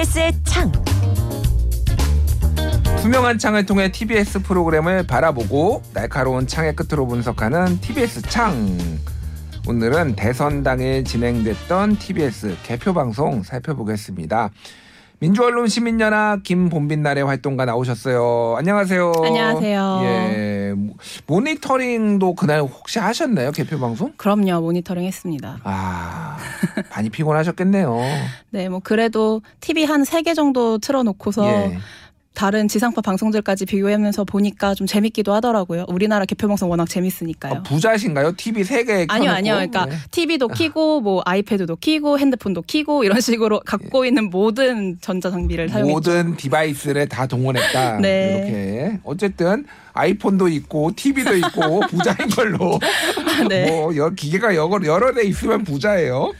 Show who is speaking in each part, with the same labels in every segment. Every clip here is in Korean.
Speaker 1: TBS의 창.
Speaker 2: 투명한 창을 통해 TBS 프로그램을 바라보고 날카로운 창의 끝으로 분석하는 TBS 창. 오늘은 대선 당일 진행됐던 TBS 개표 방송 살펴보겠습니다. 민주언론 시민연합 김본빈날의 활동가 나오셨어요. 안녕하세요.
Speaker 3: 안녕하세요.
Speaker 2: 예, 모니터링도 그날 혹시 하셨나요 개표 방송?
Speaker 3: 그럼요, 모니터링 했습니다.
Speaker 2: 아, 많이 피곤하셨겠네요.
Speaker 3: 네, 뭐 그래도 TV 한세개 정도 틀어 놓고서
Speaker 2: 예.
Speaker 3: 다른 지상파 방송들까지 비교하면서 보니까 좀 재밌기도 하더라고요. 우리나라 개표 방송 워낙 재밌으니까요.
Speaker 2: 어, 부자신가요? TV 세 개.
Speaker 3: 아니요, 아니요. 그러니까
Speaker 2: 네.
Speaker 3: TV도 키고 뭐 아이패드도 키고 핸드폰도 키고 이런 식으로 갖고 있는 모든 전자 장비를 사용했죠.
Speaker 2: 모든 디바이스를 다 동원했다.
Speaker 3: 네.
Speaker 2: 이렇게 어쨌든 아이폰도 있고 TV도 있고 부자인 걸로.
Speaker 3: 네.
Speaker 2: 뭐 여, 기계가 여러, 여러 대 있으면 부자예요.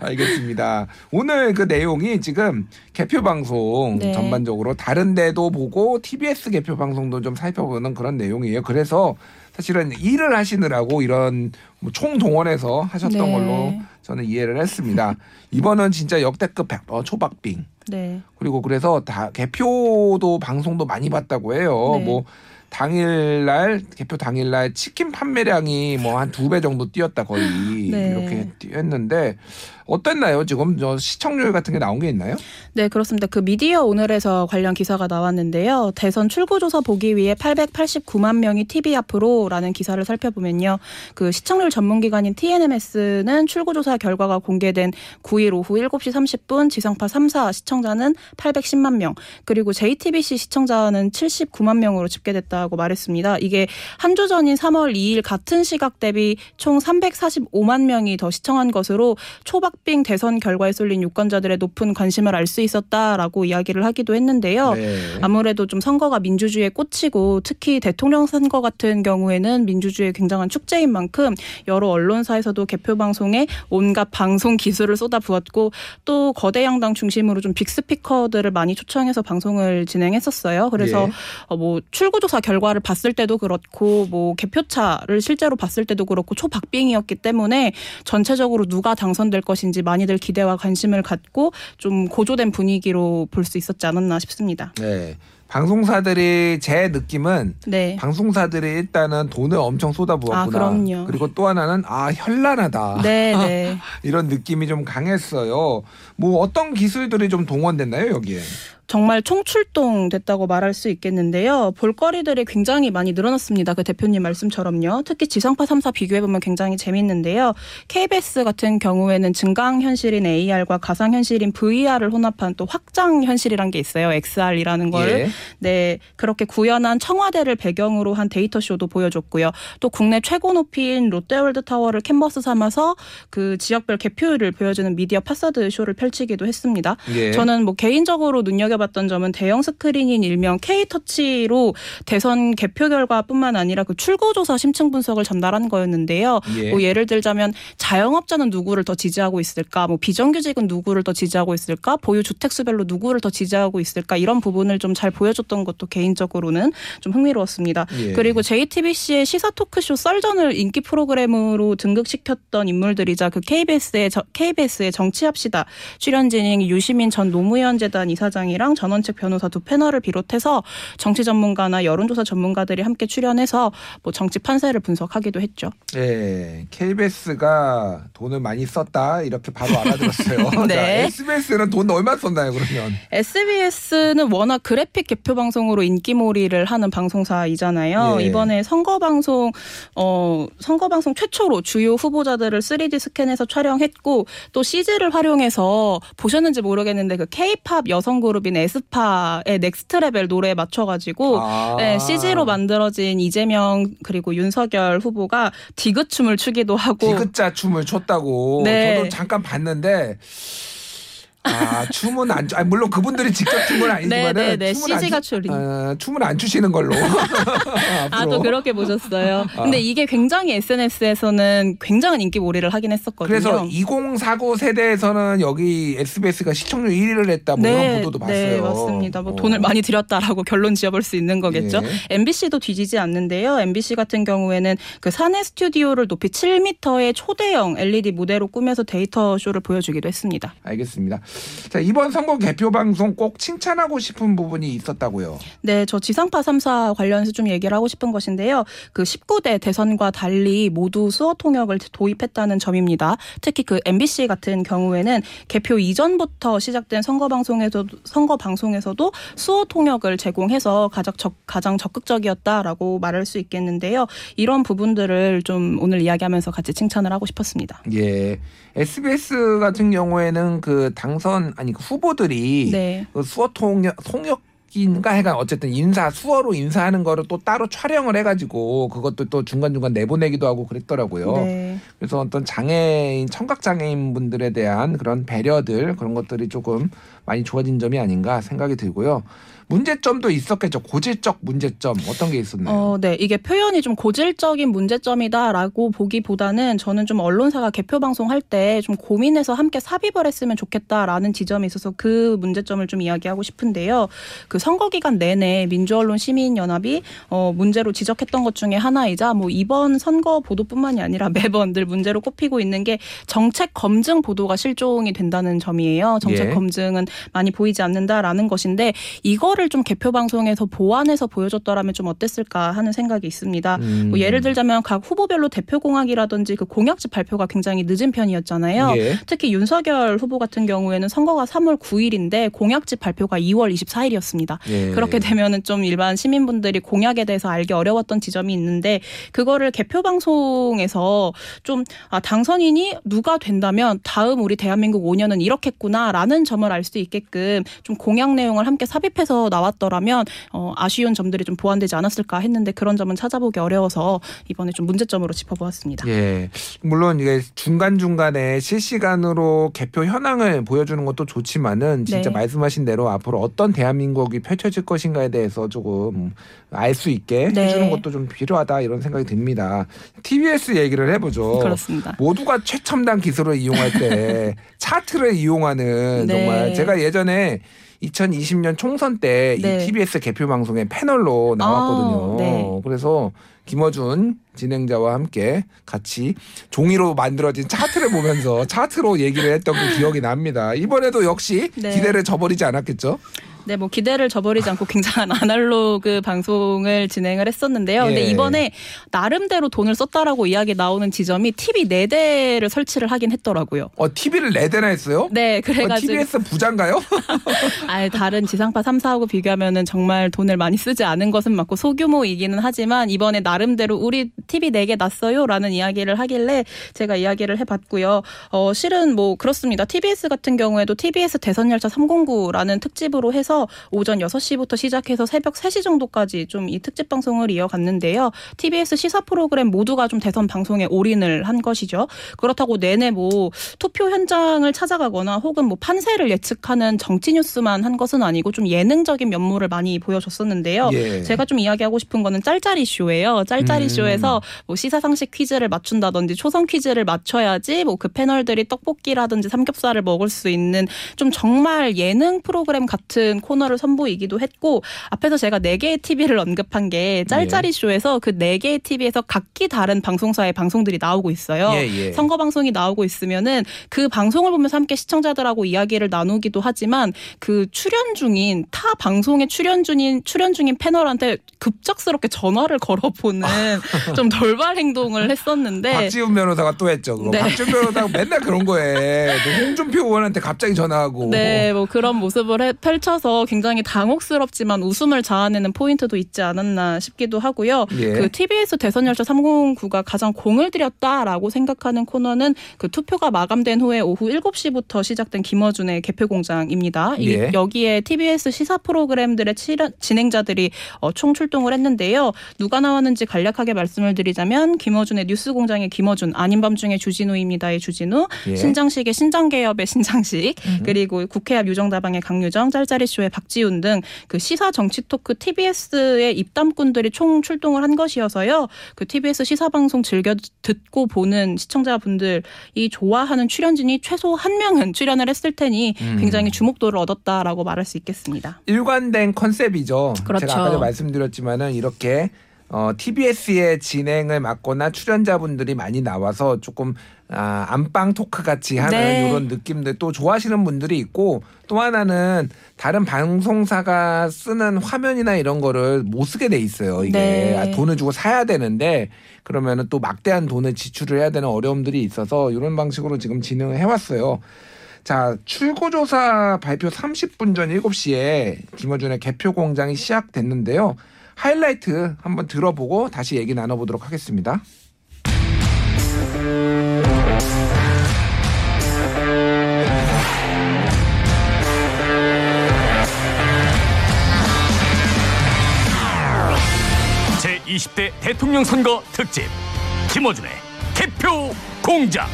Speaker 2: 알겠습니다. 오늘 그 내용이 지금 개표 방송
Speaker 3: 네.
Speaker 2: 전반적으로 다른 데도 보고 TBS 개표 방송도 좀 살펴보는 그런 내용이에요. 그래서 사실은 일을 하시느라고 이런 뭐 총동원해서 하셨던
Speaker 3: 네.
Speaker 2: 걸로 저는 이해를 했습니다. 이번은 진짜 역대급 백- 어, 초박빙.
Speaker 3: 네.
Speaker 2: 그리고 그래서 다 개표도 방송도 많이 봤다고 해요.
Speaker 3: 네.
Speaker 2: 뭐 당일날 개표 당일날 치킨 판매량이 뭐 한 두 배 정도 뛰었다 거의
Speaker 3: 네.
Speaker 2: 이렇게 뛰었는데 어땠나요? 지금 저 시청률 같은 게 나온 게 있나요?
Speaker 3: 네, 그렇습니다. 그 미디어 오늘에서 관련 기사가 나왔는데요. 대선 출구조사 보기 위해 889만 명이 TV 앞으로라는 기사를 살펴보면요. 그 시청률 전문기관인 TNMS는 출구조사 결과가 공개된 9일 오후 7시 30분 지상파 3사 시청자는 810만 명, 그리고 JTBC 시청자는 79만 명으로 집계됐다고 말했습니다. 이게 한 주 전인 3월 2일 같은 시각 대비 총 345만 명이 더 시청한 것으로 초박 빙 대선 결과에 쏠린 유권자들의 높은 관심을 알 수 있었다라고 이야기를 하기도 했는데요.
Speaker 2: 네.
Speaker 3: 아무래도 좀 선거가 민주주의에 꽂히고 특히 대통령 선거 같은 경우에는 민주주의의 굉장한 축제인 만큼 여러 언론사에서도 개표 방송에 온갖 방송 기술을 쏟아부었고 또 거대 양당 중심으로 좀 빅스피커들을 많이 초청해서 방송을 진행했었어요. 그래서
Speaker 2: 예.
Speaker 3: 어, 뭐 출구조사 결과를 봤을 때도 그렇고 뭐 개표차를 실제로 봤을 때도 그렇고 초박빙이었기 때문에 전체적으로 누가 당선될 것인지 많이들 기대와 관심을 갖고 좀 고조된 분위기로 볼 수 있었지 않았나 싶습니다.
Speaker 2: 네. 방송사들이 제 느낌은
Speaker 3: 네.
Speaker 2: 방송사들이 일단은 돈을 엄청 쏟아부었구나.
Speaker 3: 아, 그럼요.
Speaker 2: 그리고 또 하나는 아 현란하다.
Speaker 3: 네, 네.
Speaker 2: 이런 느낌이 좀 강했어요. 뭐 어떤 기술들이 좀 동원됐나요 여기에?
Speaker 3: 정말 총출동 됐다고 말할 수 있겠는데요. 볼거리들이 굉장히 많이 늘어났습니다. 그 대표님 말씀처럼요. 특히 지상파 3사 비교해보면 굉장히 재밌는데요. KBS 같은 경우에는 증강현실인 AR과 가상현실인 VR을 혼합한 또 확장현실이란 게 있어요. XR이라는 걸.
Speaker 2: 예.
Speaker 3: 네, 그렇게 구현한 청와대를 배경으로 한 데이터 쇼도 보여줬고요. 또 국내 최고 높이인 롯데월드 타워를 캔버스 삼아서 그 지역별 개표율을 보여주는 미디어 파사드 쇼를 펼치기도 했습니다.
Speaker 2: 예.
Speaker 3: 저는 뭐 개인적으로 눈여겨 봤던 점은 대형 스크린인 일명 K터치로 대선 개표 결과뿐만 아니라 그 출구조사 심층 분석을 전달한 거였는데요.
Speaker 2: 예.
Speaker 3: 뭐 예를 들자면 자영업자는 누구를 더 지지하고 있을까, 뭐 비정규직은 누구를 더 지지하고 있을까, 보유 주택 수별로 누구를 더 지지하고 있을까 이런 부분을 좀 잘 보여줬던 것도 개인적으로는 좀 흥미로웠습니다.
Speaker 2: 예.
Speaker 3: 그리고 JTBC의 시사 토크쇼 썰전을 인기 프로그램으로 등극시켰던 인물들이자 그 KBS의 저, KBS의 정치합시다 출연진인 유시민 전 노무현 재단 이사장이랑 전원책 변호사 두 패널을 비롯해서 정치 전문가나 여론조사 전문가들이 함께 출연해서 뭐 정치 판세를 분석하기도 했죠.
Speaker 2: 예, KBS가 돈을 많이 썼다 이렇게 바로 알아들었어요.
Speaker 3: 네.
Speaker 2: 자, SBS는 돈 얼마 썼나요 그러면?
Speaker 3: SBS는 워낙 그래픽 개표 방송으로 인기몰이를 하는 방송사이잖아요.
Speaker 2: 예.
Speaker 3: 이번에 선거 방송 어 선거 방송 최초로 주요 후보자들을 3D 스캔해서 촬영했고 또 CG를 활용해서 보셨는지 모르겠는데 그 K-팝 여성 그룹인 에스파의 Next Level 노래에 맞춰 가지고
Speaker 2: 아.
Speaker 3: 네, CG로 만들어진 이재명 그리고 윤석열 후보가 디귿 춤을 추기도 하고
Speaker 2: 디귿자 춤을 췄다고
Speaker 3: 네.
Speaker 2: 저도 잠깐 봤는데 아 춤은 안 추- 아니, 물론 그분들이 직접 춤은 아니지만은
Speaker 3: 네, 네, 네.
Speaker 2: 춤은 안
Speaker 3: CG가
Speaker 2: 추-
Speaker 3: 추리.
Speaker 2: 어, 춤은 안 추시는 걸로
Speaker 3: 아, 또
Speaker 2: 앞으로.
Speaker 3: 그렇게 보셨어요.
Speaker 2: 아.
Speaker 3: 근데 이게 굉장히 SNS에서는 굉장한 인기 몰이를 하긴 했었거든요.
Speaker 2: 그래서 2049 세대에서는 여기 SBS가 시청률 1위를 했다 뭐 이런 보도도 봤어요.
Speaker 3: 네, 맞습니다. 뭐
Speaker 2: 어.
Speaker 3: 돈을 많이 들였다라고 결론 지어볼 수 있는 거겠죠.
Speaker 2: 예.
Speaker 3: MBC도 뒤지지 않는데요. MBC 같은 경우에는 그 사내 스튜디오를 높이 7m의 초대형 LED 무대로 꾸며서 데이터 쇼를 보여주기도 했습니다.
Speaker 2: 알겠습니다. 자, 이번 선거 개표 방송 꼭 칭찬하고 싶은 부분이 있었다고요.
Speaker 3: 네, 저 지상파 3사 관련해서 좀 얘기를 하고 싶은 것인데요. 그 19대 대선과 달리 모두 수어 통역을 도입했다는 점입니다. 특히 그 MBC 같은 경우에는 개표 이전부터 시작된 선거 방송에서 선거 방송에서도 수어 통역을 제공해서 가장 적, 가장 적극적이었다라고 말할 수 있겠는데요. 이런 부분들을 좀 오늘 이야기하면서 같이 칭찬을 하고 싶었습니다.
Speaker 2: 예. SBS 같은 경우에는 그 당선 아니 그 후보들이
Speaker 3: 네.
Speaker 2: 그 수어 통역 통역 인가 해가 어쨌든 인사 수어로 인사하는 거를 또 따로 촬영을 해가지고 그것도 또 중간 중간 내보내기도 하고 그랬더라고요.
Speaker 3: 네.
Speaker 2: 그래서 어떤 장애인 청각 장애인 분들에 대한 그런 배려들 그런 것들이 조금 많이 좋아진 점이 아닌가 생각이 들고요. 문제점도 있었겠죠. 고질적 문제점 어떤 게 있었나요?
Speaker 3: 어, 네. 이게 표현이 좀 고질적인 문제점이다라고 보기보다는 저는 좀 언론사가 개표 방송할 때 좀 고민해서 함께 삽입을 했으면 좋겠다라는 지점이 있어서 그 문제점을 좀 이야기하고 싶은데요. 그 선거 기간 내내 민주언론 시민연합이 어, 문제로 지적했던 것 중에 하나이자 뭐 이번 선거 보도뿐만이 아니라 매번 늘 문제로 꼽히고 있는 게 정책 검증 보도가 실종이 된다는 점이에요. 정책
Speaker 2: 예.
Speaker 3: 검증은 많이 보이지 않는다라는 것인데 이거 를 좀 개표 방송에서 보완해서 보여줬더라면 좀 어땠을까 하는 생각이 있습니다.
Speaker 2: 음.
Speaker 3: 뭐 예를 들자면 각 후보별로 대표 공약이라든지 그 공약집 발표가 굉장히 늦은 편이었잖아요.
Speaker 2: 예.
Speaker 3: 특히 윤석열 후보 같은 경우에는 선거가 3월 9일인데 공약집 발표가 2월 24일이었습니다.
Speaker 2: 예.
Speaker 3: 그렇게 되면은 좀 일반 시민분들이 공약에 대해서 알기 어려웠던 지점이 있는데 그거를 개표 방송에서 좀 아, 당선인이 누가 된다면 다음 우리 대한민국 5년은 이렇겠구나라는 점을 알 수 있게끔 좀 공약 내용을 함께 삽입해서 나왔더라면 어, 아쉬운 점들이 좀 보완되지 않았을까 했는데 그런 점은 찾아보기 어려워서 이번에 좀 문제점으로 짚어보았습니다.
Speaker 2: 예. 물론 이게 중간 중간에 실시간으로 개표 현황을 보여주는 것도 좋지만은 진짜
Speaker 3: 네.
Speaker 2: 말씀하신 대로 앞으로 어떤 대한민국이 펼쳐질 것인가에 대해서 조금 알 수 있게
Speaker 3: 네.
Speaker 2: 해주는 것도 좀 필요하다 이런 생각이 듭니다. TBS 얘기를 해보죠.
Speaker 3: 그렇습니다.
Speaker 2: 모두가 최첨단 기술을 이용할 때 차트를 이용하는
Speaker 3: 네.
Speaker 2: 정말 제가 예전에 2020년 총선 때이
Speaker 3: 네.
Speaker 2: TBS 개표 방송에 패널로 나왔거든요.
Speaker 3: 아, 네.
Speaker 2: 그래서 김어준 진행자와 함께 같이 종이로 만들어진 차트를 보면서 차트로 얘기를 했던 그 기억이 납니다. 이번에도 역시
Speaker 3: 네.
Speaker 2: 기대를 저버리지 않았겠죠?
Speaker 3: 네, 뭐 기대를 저버리지 않고 굉장한 아날로그 방송을 진행을 했었는데요. 근데
Speaker 2: 예.
Speaker 3: 이번에 나름대로 돈을 썼다라고 이야기 나오는 지점이 TV 네 대를 설치를 하긴 했더라고요.
Speaker 2: 어, TV를 네 대나 했어요?
Speaker 3: 네,
Speaker 2: 어,
Speaker 3: 그래가지고
Speaker 2: TBS 부자인가요?
Speaker 3: 아 다른 지상파 3사하고 비교하면은 정말 돈을 많이 쓰지 않은 것은 맞고 소규모이기는 하지만 이번에 나름대로 우리 TV 4개 났어요 라는 이야기를 하길래 제가 이야기를 해봤고요. 어 실은 뭐 그렇습니다. TBS 같은 경우에도 TBS 대선 열차 309라는 특집으로 해서 오전 6시부터 시작해서 새벽 3시 정도까지 좀 이 특집 방송을 이어갔는데요. TBS 시사 프로그램 모두가 좀 대선 방송에 올인을 한 것이죠. 그렇다고 내내 뭐 투표 현장을 찾아가거나 혹은 뭐 판세를 예측하는 정치 뉴스만 한 것은 아니고 좀 예능적인 면모를 많이 보여줬었는데요.
Speaker 2: 예.
Speaker 3: 제가 좀 이야기하고 싶은 거는 짤짤이 쇼예요. 짤짤이
Speaker 2: 음.
Speaker 3: 쇼에서 뭐 시사 상식 퀴즈를 맞춘다든지 초성 퀴즈를 맞춰야지 뭐 그 패널들이 떡볶이라든지 삼겹살을 먹을 수 있는 좀 정말 예능 프로그램 같은 코너를 선보이기도 했고 앞에서 제가 네 개의 TV를 언급한 게 짤짤이 쇼에서 그네 개의 TV에서 각기 다른 방송사의 방송들이 나오고 있어요.
Speaker 2: 예, 예.
Speaker 3: 선거 방송이 나오고 있으면은 그 방송을 보면서 함께 시청자들하고 이야기를 나누기도 하지만 그 출연 중인 타 방송에 출연 중인 출연 중인 패널한테 급작스럽게 전화를 걸어보는 좀 돌발 행동을 했었는데
Speaker 2: 박지훈 변호사가 또 했죠. 그거.
Speaker 3: 네.
Speaker 2: 박지훈 변호사가 맨날 그런 거에 홍준표 의원한테 갑자기 전화하고.
Speaker 3: 네, 뭐 그런 모습을 해- 펼쳐서 굉장히 당혹스럽지만 웃음을 자아내는 포인트도 있지 않았나 싶기도 하고요.
Speaker 2: 예.
Speaker 3: 그 TBS 대선 열차 309가 가장 공을 들였다라고 생각하는 코너는 그 투표가 마감된 후에 오후 7시부터 시작된 김어준의 개표 공장입니다. 이-
Speaker 2: 예.
Speaker 3: 여기에 TBS 시사 프로그램들의 칠연- 진행자들이 어, 총 출동을 했는데요. 누가 나왔는지 간략하게 말씀을 드리자면 김어준의 뉴스 공장의 김어준, 아닌 밤중에 주진우입니다의 주진우,
Speaker 2: 예.
Speaker 3: 신장식의 신장개업의 신장식,
Speaker 2: 음.
Speaker 3: 그리고 국회 앞 유정다방의 강유정, 짤짤이 쇼의 박지훈 등 그 시사 정치 토크 TBS의 입담꾼들이 총 출동을 한 것이어서요. 그 TBS 시사 방송 즐겨 듣고 보는 시청자분들이 좋아하는 출연진이 최소 한 명은 출연을 했을 테니
Speaker 2: 음.
Speaker 3: 굉장히 주목도를 얻었다라고 말할 수 있겠습니다.
Speaker 2: 일관된 컨셉이죠.
Speaker 3: 그렇죠.
Speaker 2: 제가 아까도 말씀드렸지만은 이렇게 어, TBS의 진행을 맡거나 출연자분들이 많이 나와서 조금 아, 안방 토크 같이 하는
Speaker 3: 네.
Speaker 2: 이런 느낌들 또 좋아하시는 분들이 있고 또 하나는 다른 방송사가 쓰는 화면이나 이런 거를 못 쓰게 돼 있어요. 이게
Speaker 3: 네.
Speaker 2: 아, 돈을 주고 사야 되는데 그러면은 또 막대한 돈을 지출을 해야 되는 어려움들이 있어서 이런 방식으로 지금 진행을 해왔어요. 자, 출고조사 발표 30분 전 7시에 김어준의 개표 공장이 시작됐는데요. 하이라이트 한번 들어보고 다시 얘기 나눠보도록 하겠습니다.
Speaker 1: 제20대 대통령 선거 특집 김어준의 개표 공장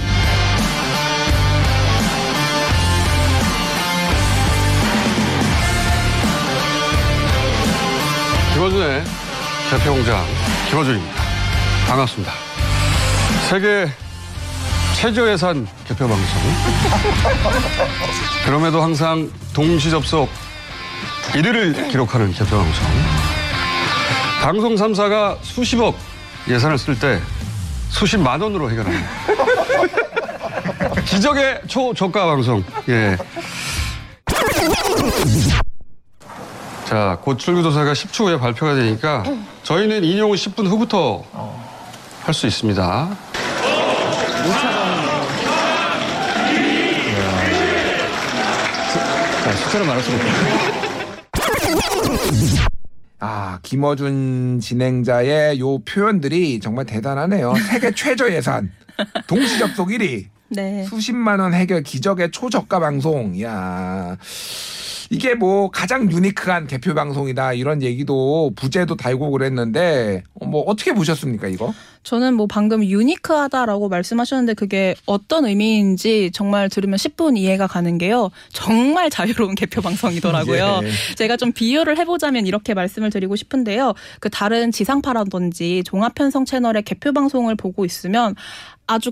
Speaker 4: 김어준의 개표공장 김어준입니다. 반갑습니다. 세계 최저 예산 개표 방송. 그럼에도 항상 동시 접속 1위를 기록하는 개표 방송. 방송 3사가 수십억 예산을 쓸 때 수십만 원으로 해결합니다. 기적의 초저가 방송. 예. 자, 곧 출구조사가 10초 후에 발표가 되니까 저희는 인용을 10분 후부터 할 수 있습니다. 숫자를 말할수록
Speaker 2: 아, 김어준 진행자의 요 표현들이 정말 대단하네요. 세계 최저 예산, 동시 접속 1위,
Speaker 3: 네.
Speaker 2: 수십만 원 해결 기적의 초저가 방송. 야 이게 뭐 가장 유니크한 개표 방송이다 이런 얘기도 부제도 달고 그랬는데 어, 뭐 어떻게 보셨습니까 이거?
Speaker 3: 저는 뭐 방금 유니크하다라고 말씀하셨는데 그게 어떤 의미인지 정말 들으면 10분 이해가 가는 게요. 정말 자유로운 개표 방송이더라고요.
Speaker 2: 예.
Speaker 3: 제가 좀 비유를 해보자면 이렇게 말씀을 드리고 싶은데요. 그 다른 지상파라든지 종합편성 채널의 개표 방송을 보고 있으면 아주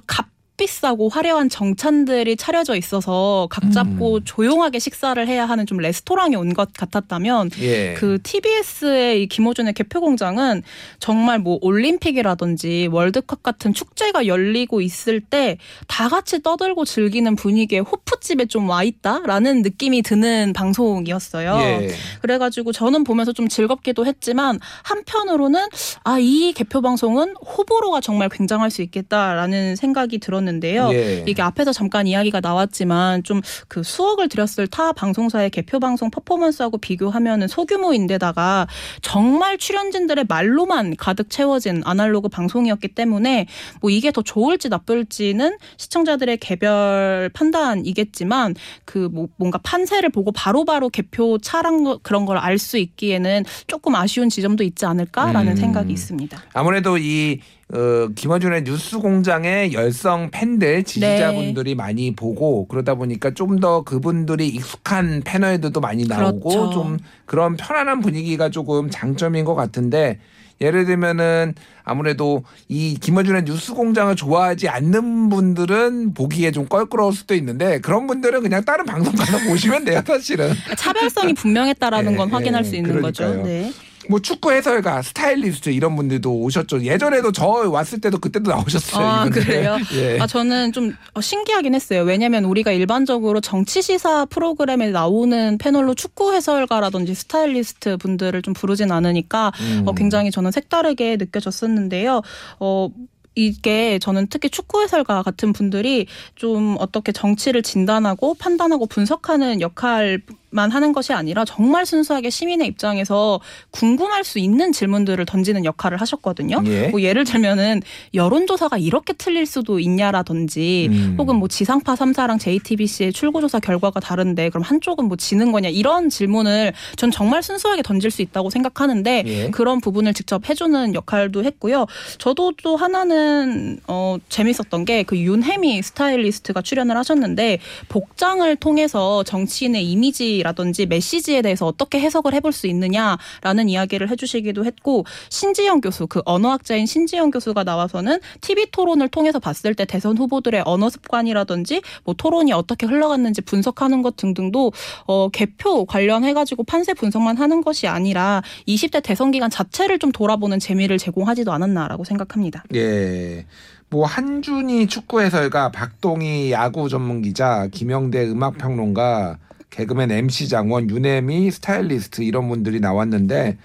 Speaker 3: 값 비싸고 화려한 정찬들이 차려져 있어서 각 잡고
Speaker 2: 음.
Speaker 3: 조용하게 식사를 해야 하는 좀 레스토랑에 온 것 같았다면
Speaker 2: 예.
Speaker 3: 그 TBS의 이 김호준의 개표 공장은 정말 뭐 올림픽이라든지 월드컵 같은 축제가 열리고 있을 때 다 같이 떠들고 즐기는 분위기에 호프집에 좀 와 있다라는 느낌이 드는 방송이었어요.
Speaker 2: 예.
Speaker 3: 그래가지고 저는 보면서 좀 즐겁기도 했지만 한편으로는 아 이 개표 방송은 호불호가 정말 굉장할 수 있겠다라는 생각이 들었는데 요.
Speaker 2: 예.
Speaker 3: 이게 앞에서 잠깐 이야기가 나왔지만 좀 그 수억을 들였을 타 방송사의 개표 방송 퍼포먼스하고 비교하면은 소규모인데다가 정말 출연진들의 말로만 가득 채워진 아날로그 방송이었기 때문에 뭐 이게 더 좋을지 나쁠지는 시청자들의 개별 판단이겠지만 그 뭐 뭔가 판세를 보고 바로바로 개표 차랑 거- 그런 걸 알 수 있기에는 조금 아쉬운 지점도 있지 않을까라는
Speaker 2: 음.
Speaker 3: 생각이 있습니다.
Speaker 2: 아무래도 이 어, 김어준의 뉴스 공장의 열성 팬들 지지자분들이 많이 보고 그러다 보니까 좀 더 그분들이 익숙한 패널들도 많이 나오고
Speaker 3: 그렇죠.
Speaker 2: 좀 그런 편안한 분위기가 조금 장점인 것 같은데 예를 들면은 아무래도 이 김어준의 뉴스 공장을 좋아하지 않는 분들은 보기에 좀 껄끄러울 수도 있는데 그런 분들은 그냥 다른 방송 가서 보시면 돼요 사실은
Speaker 3: 차별성이 분명했다라는
Speaker 2: 예,
Speaker 3: 건 확인할
Speaker 2: 예,
Speaker 3: 수 있는 거죠.
Speaker 2: 그러니까요.
Speaker 3: 네.
Speaker 2: 뭐 축구 해설가 스타일리스트 이런 분들도 오셨죠 예전에도 저 왔을 때도 그때도 나오셨어요
Speaker 3: 아,
Speaker 2: 이분들.
Speaker 3: 그래요?
Speaker 2: 예.
Speaker 3: 아, 저는 좀 신기하긴 했어요. 왜냐면 우리가 일반적으로 정치 시사 프로그램에 나오는 패널로 축구 해설가라든지 스타일리스트 분들을 좀 부르진 않으니까
Speaker 2: 음.
Speaker 3: 어, 굉장히 저는 색다르게 느껴졌었는데요. 어, 이게 저는 특히 축구 해설가 같은 분들이 좀 어떻게 정치를 진단하고 판단하고 분석하는 역할 만 하는 것이 아니라 정말 순수하게 시민의 입장에서 궁금할 수 있는 질문들을 던지는 역할을 하셨거든요.
Speaker 2: 예.
Speaker 3: 뭐 예를 들면은 여론조사가 이렇게 틀릴 수도 있냐라든지
Speaker 2: 음.
Speaker 3: 혹은 뭐 지상파 3사랑 JTBC의 출구조사 결과가 다른데 그럼 한쪽은 뭐 지는 거냐 이런 질문을 전 정말 순수하게 던질 수 있다고 생각하는데
Speaker 2: 예.
Speaker 3: 그런 부분을 직접 해주는 역할도 했고요. 저도 또 하나는 어 재밌었던 게 그 윤혜미 스타일리스트가 출연을 하셨는데 복장을 통해서 정치인의 이미지 라든지 메시지에 대해서 어떻게 해석을 해볼 수 있느냐라는 이야기를 해주시기도 했고 신지영 교수 그 언어학자인 신지영 교수가 나와서는 TV 토론을 통해서 봤을 때 대선 후보들의 언어 습관이라든지 뭐 토론이 어떻게 흘러갔는지 분석하는 것 등등도 어 개표 관련해 가지고 판세 분석만 하는 것이 아니라 20대 대선 기간 자체를 좀 돌아보는 재미를 제공하지도 않았나라고 생각합니다.
Speaker 2: 예. 뭐 한준희 축구 해설가, 박동희 야구 전문 기자, 김영대 음악 평론가, 개그맨 MC 장원, 윤혜미 스타일리스트 이런 분들이 나왔는데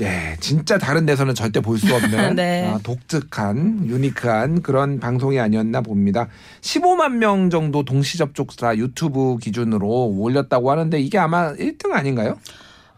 Speaker 2: 예, 진짜 다른 데서는 절대 볼 수 없는
Speaker 3: 네.
Speaker 2: 아, 독특한 유니크한 그런 방송이 아니었나 봅니다. 15만 명 정도 동시 접촉자 유튜브 기준으로 올렸다고 하는데 이게 아마 1등 아닌가요?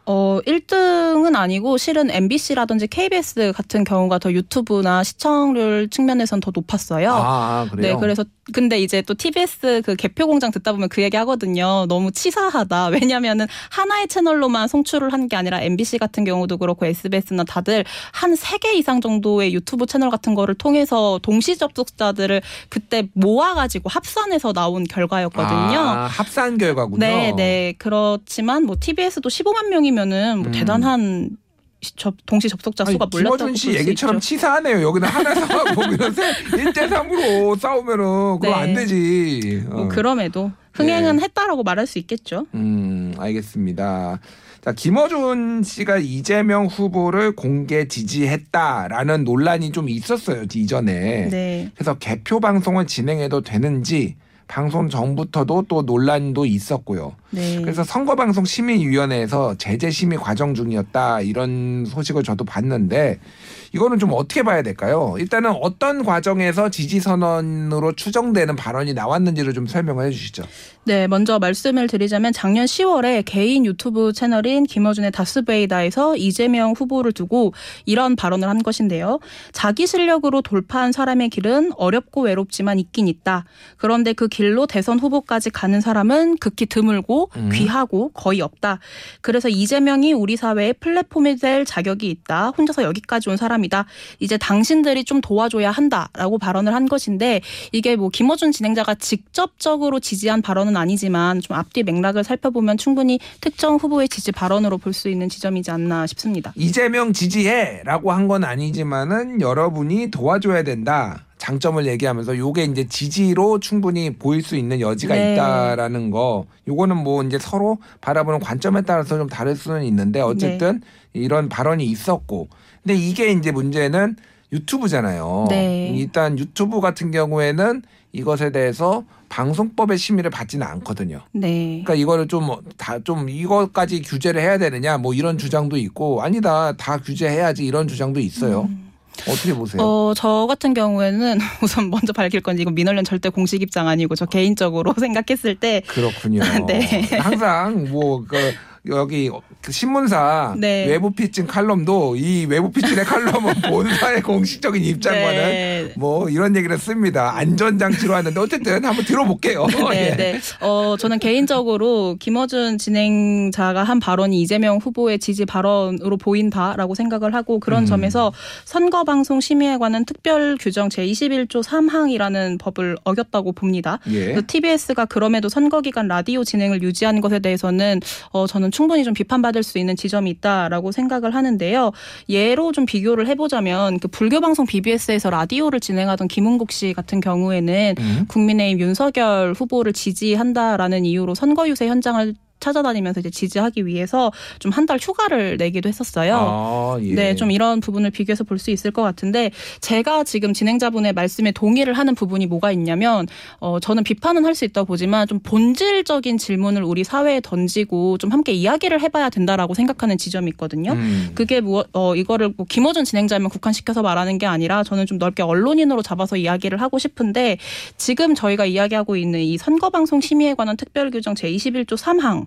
Speaker 3: 어, 1등은 아니고 실은 MBC라든지 KBS 같은 경우가 더 유튜브나 시청률 측면에선 더 높았어요.
Speaker 2: 아, 그래요.
Speaker 3: 네, 그래서 근데 이제 또 TBS 그 개표 공장 듣다 보면 그 얘기 하거든요. 너무 치사하다. 왜냐면은 하나의 채널로만 송출을 한 게 아니라 MBC 같은 경우도 그렇고 SBS나 다들 한 세 개 이상 정도의 유튜브 채널 같은 거를 통해서 동시 접속자들을 그때 모아 가지고 합산해서 나온 결과였거든요.
Speaker 2: 아, 합산 결과군요.
Speaker 3: 네, 네. 그렇지만 뭐 TBS도 15만 명이 면은 뭐
Speaker 2: 음.
Speaker 3: 대단한 시- 접, 동시 접속자
Speaker 2: 아니,
Speaker 3: 수가 몰랐다고
Speaker 2: 김어준 씨 얘기처럼. 치사하네요. 여기는 하나 사고 여기는 1대 3으로 싸우면은 그거
Speaker 3: 네.
Speaker 2: 안 되지. 어.
Speaker 3: 뭐 그럼에도 흥행은 했다라고 말할 수 있겠죠.
Speaker 2: 음, 알겠습니다. 자, 김어준 씨가 이재명 후보를 공개 지지했다라는 논란이 좀 있었어요, 이전에.
Speaker 3: 네.
Speaker 2: 그래서 개표 방송을 진행해도 되는지 방송 전부터도 또 논란도 있었고요.
Speaker 3: 네.
Speaker 2: 그래서 선거방송 심의위원회에서 제재 심의 과정 중이었다 이런 소식을 저도 봤는데 이거는 좀 어떻게 봐야 될까요? 일단은 어떤 과정에서 지지 선언으로 추정되는 발언이 나왔는지를 좀 설명을 해주시죠.
Speaker 3: 네, 먼저 말씀을 드리자면 작년 10월에 개인 유튜브 채널인 김어준의 다스베이다에서 이재명 후보를 두고 이런 발언을 한 것인데요. 자기 실력으로 돌파한 사람의 길은 어렵고 외롭지만 있긴 있다. 그런데 그 길로 대선 후보까지 가는 사람은 극히 드물고
Speaker 2: 음.
Speaker 3: 귀하고 거의 없다. 그래서 이재명이 우리 사회의 플랫폼이 될 자격이 있다. 혼자서 여기까지 온 사람이다. 이제 당신들이 좀 도와줘야 한다라고 발언을 한 것인데 이게 뭐 김어준 진행자가 직접적으로 지지한 발언은 아니지만 좀 앞뒤 맥락을 살펴보면 충분히 특정 후보의 지지 발언으로 볼 수 있는 지점이지 않나 싶습니다.
Speaker 2: 이재명 지지해라고 한 건 아니지만은 여러분이 도와줘야 된다. 장점을 얘기하면서 요게 이제 지지로 충분히 보일 수 있는 여지가
Speaker 3: 네.
Speaker 2: 있다라는 거. 요거는 뭐 이제 서로 바라보는 관점에 따라서 좀 다를 수는 있는데 어쨌든 이런 발언이 있었고. 근데 이게 이제 문제는 유튜브잖아요.
Speaker 3: 네.
Speaker 2: 일단 유튜브 같은 경우에는 이것에 대해서 방송법의 심의를 받지는 않거든요.
Speaker 3: 네.
Speaker 2: 그러니까 이거를 좀 다좀 이것까지 규제를 해야 되느냐 뭐 이런 주장도 있고 아니다 다 규제해야지 이런 주장도 있어요. 어떻게 보세요?
Speaker 3: 음. 어, 저 같은 경우에는 우선 먼저 밝힐 건지 이건 민원련 절대 공식 입장 아니고 저 개인적으로 생각했을 때
Speaker 2: 그렇군요.
Speaker 3: 네.
Speaker 2: 항상 뭐그 여기 그 신문사
Speaker 3: 네.
Speaker 2: 외부 피칭 칼럼도 이 외부 피칭의 칼럼은 본사의 공식적인 입장과는
Speaker 3: 네.
Speaker 2: 뭐 이런 얘기를 씁니다. 안전장치로 하는데 어쨌든 한번 들어볼게요.
Speaker 3: 네,
Speaker 2: 예.
Speaker 3: 네. 어, 저는 개인적으로 김어준 진행자가 한 발언이 이재명 후보의 지지 발언으로 보인다라고 생각을 하고 그런
Speaker 2: 음.
Speaker 3: 점에서 선거방송 심의에 관한 특별 규정 제21조 3항이라는 법을 어겼다고 봅니다.
Speaker 2: 예.
Speaker 3: TBS가 그럼에도 선거 기간 라디오 진행을 유지한 것에 대해서는 어, 저는 충분히 좀 비판받을 수 있는 지점이 있다라고 생각을 하는데요. 예로 좀 비교를 해보자면 그 불교 방송 BBS에서 라디오를 진행하던 김은국 씨 같은 경우에는
Speaker 2: 음.
Speaker 3: 국민의힘 윤석열 후보를 지지한다라는 이유로 선거 유세 현장을 찾아다니면서 이제 지지하기 위해서 좀 한 달 휴가를 내기도 했었어요.
Speaker 2: 아, 예.
Speaker 3: 네, 좀 이런 부분을 비교해서 볼 수 있을 것 같은데 제가 지금 진행자분의 말씀에 동의를 하는 부분이 뭐가 있냐면 어 저는 비판은 할 수 있다고 보지만 좀 본질적인 질문을 우리 사회에 던지고 좀 함께 이야기를 해봐야 된다라고 생각하는 지점이 있거든요.
Speaker 2: 음.
Speaker 3: 그게 뭐, 어, 이거를 뭐 김어준 진행자면 국한시켜서 말하는 게 아니라 저는 좀 넓게 언론인으로 잡아서 이야기를 하고 싶은데 지금 저희가 이야기하고 있는 이 선거방송 심의에 관한 특별규정 제21조 3항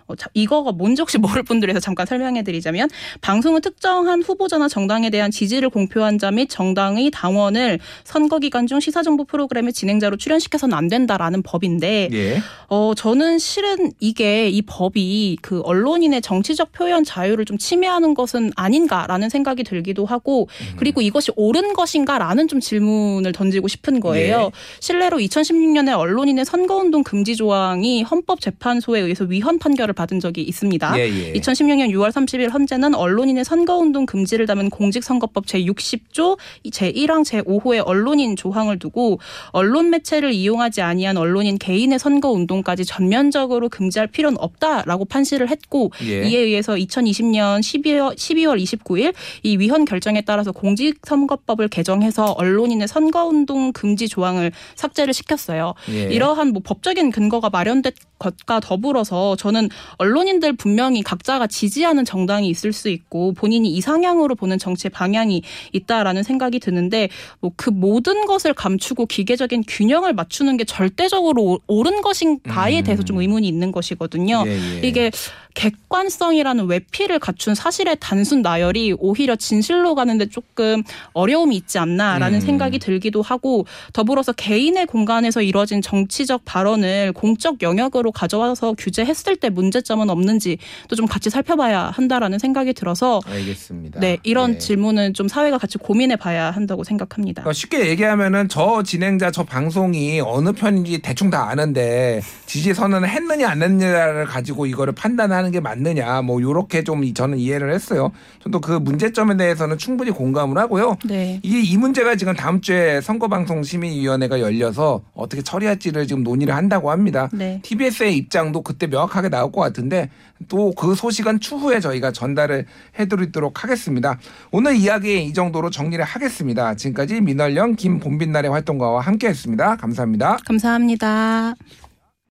Speaker 3: 이거가 뭔지 혹시 모를 분들에서 잠깐 설명해 드리자면 방송은 특정한 후보자나 정당에 대한 지지를 공표한 자 및 정당의 당원을 선거 기간 중 시사 정보 프로그램의 진행자로 출연시켜서는 안 된다라는 법인데
Speaker 2: 예.
Speaker 3: 어, 저는 실은 이게 이 법이 그 언론인의 정치적 표현 자유를 좀 침해하는 것은 아닌가라는 생각이 들기도 하고 그리고 이것이 옳은 것인가라는 좀 질문을 던지고 싶은 거예요.
Speaker 2: 예.
Speaker 3: 실례로 2016년에 언론인의 선거운동 금지 조항이 헌법재판소에 의해서 위헌 판결을 받은 적이 있습니다.
Speaker 2: 예, 예.
Speaker 3: 2016년 6월 30일 헌재는 언론인의 선거운동 금지를 담은 공직선거법 제60조 제1항 제5호의 언론인 조항을 두고 언론 매체를 이용하지 아니한 언론인 개인의 선거운동까지 전면적으로 금지할 필요는 없다라고 판시를 했고
Speaker 2: 예.
Speaker 3: 이에 의해서 2020년 12월, 12월 29일 이 위헌 결정에 따라서 공직선거법을 개정해서 언론인의 선거운동 금지 조항을 삭제를 시켰어요.
Speaker 2: 예.
Speaker 3: 이러한 뭐 법적인 근거가 마련된 것과 더불어서 저는 언론인들 분명히 각자가 지지하는 정당이 있을 수 있고 본인이 이상향으로 보는 정치의 방향이 있다라는 생각이 드는데 뭐 그 모든 것을 감추고 기계적인 균형을 맞추는 게 절대적으로 오- 옳은 것인가에
Speaker 2: 음.
Speaker 3: 대해서 좀 의문이 있는 것이거든요.
Speaker 2: 예, 예.
Speaker 3: 이게 객관성이라는 외피를 갖춘 사실의 단순 나열이 오히려 진실로 가는데 조금 어려움이 있지 않나라는
Speaker 2: 음.
Speaker 3: 생각이 들기도 하고 더불어서 개인의 공간에서 이뤄진 정치적 발언을 공적 영역으로 가져와서 규제했을 때 문제점은 없는지 또 좀 같이 살펴봐야 한다라는 생각이 들어서
Speaker 2: 알겠습니다.
Speaker 3: 네 이런
Speaker 2: 예.
Speaker 3: 질문은 좀 사회가 같이 고민해 봐야 한다고 생각합니다.
Speaker 2: 그러니까 쉽게 얘기하면은 저 진행자 저 방송이 어느 편인지 대충 다 아는데 지지 선언을 했느냐 안 했느냐를 가지고 이거를 판단하는 게 맞느냐 뭐 요렇게 좀 저는 이해를 했어요. 저도 그 문제점에 대해서는 충분히 공감을 하고요.
Speaker 3: 네.
Speaker 2: 이게 이 문제가 지금 다음 주에 선거방송심의위원회가 열려서 어떻게 처리할지를 지금 논의를 한다고 합니다.
Speaker 3: 네.
Speaker 2: TBS의 입장도 그때 명확하게 나올 것 같은데 또 그 소식은 추후에 저희가 전달을 해드리도록 하겠습니다. 오늘 이야기 이 정도로 정리를 하겠습니다. 지금까지 민월령 김봄빛날의 활동가와 함께했습니다. 감사합니다.
Speaker 3: 감사합니다.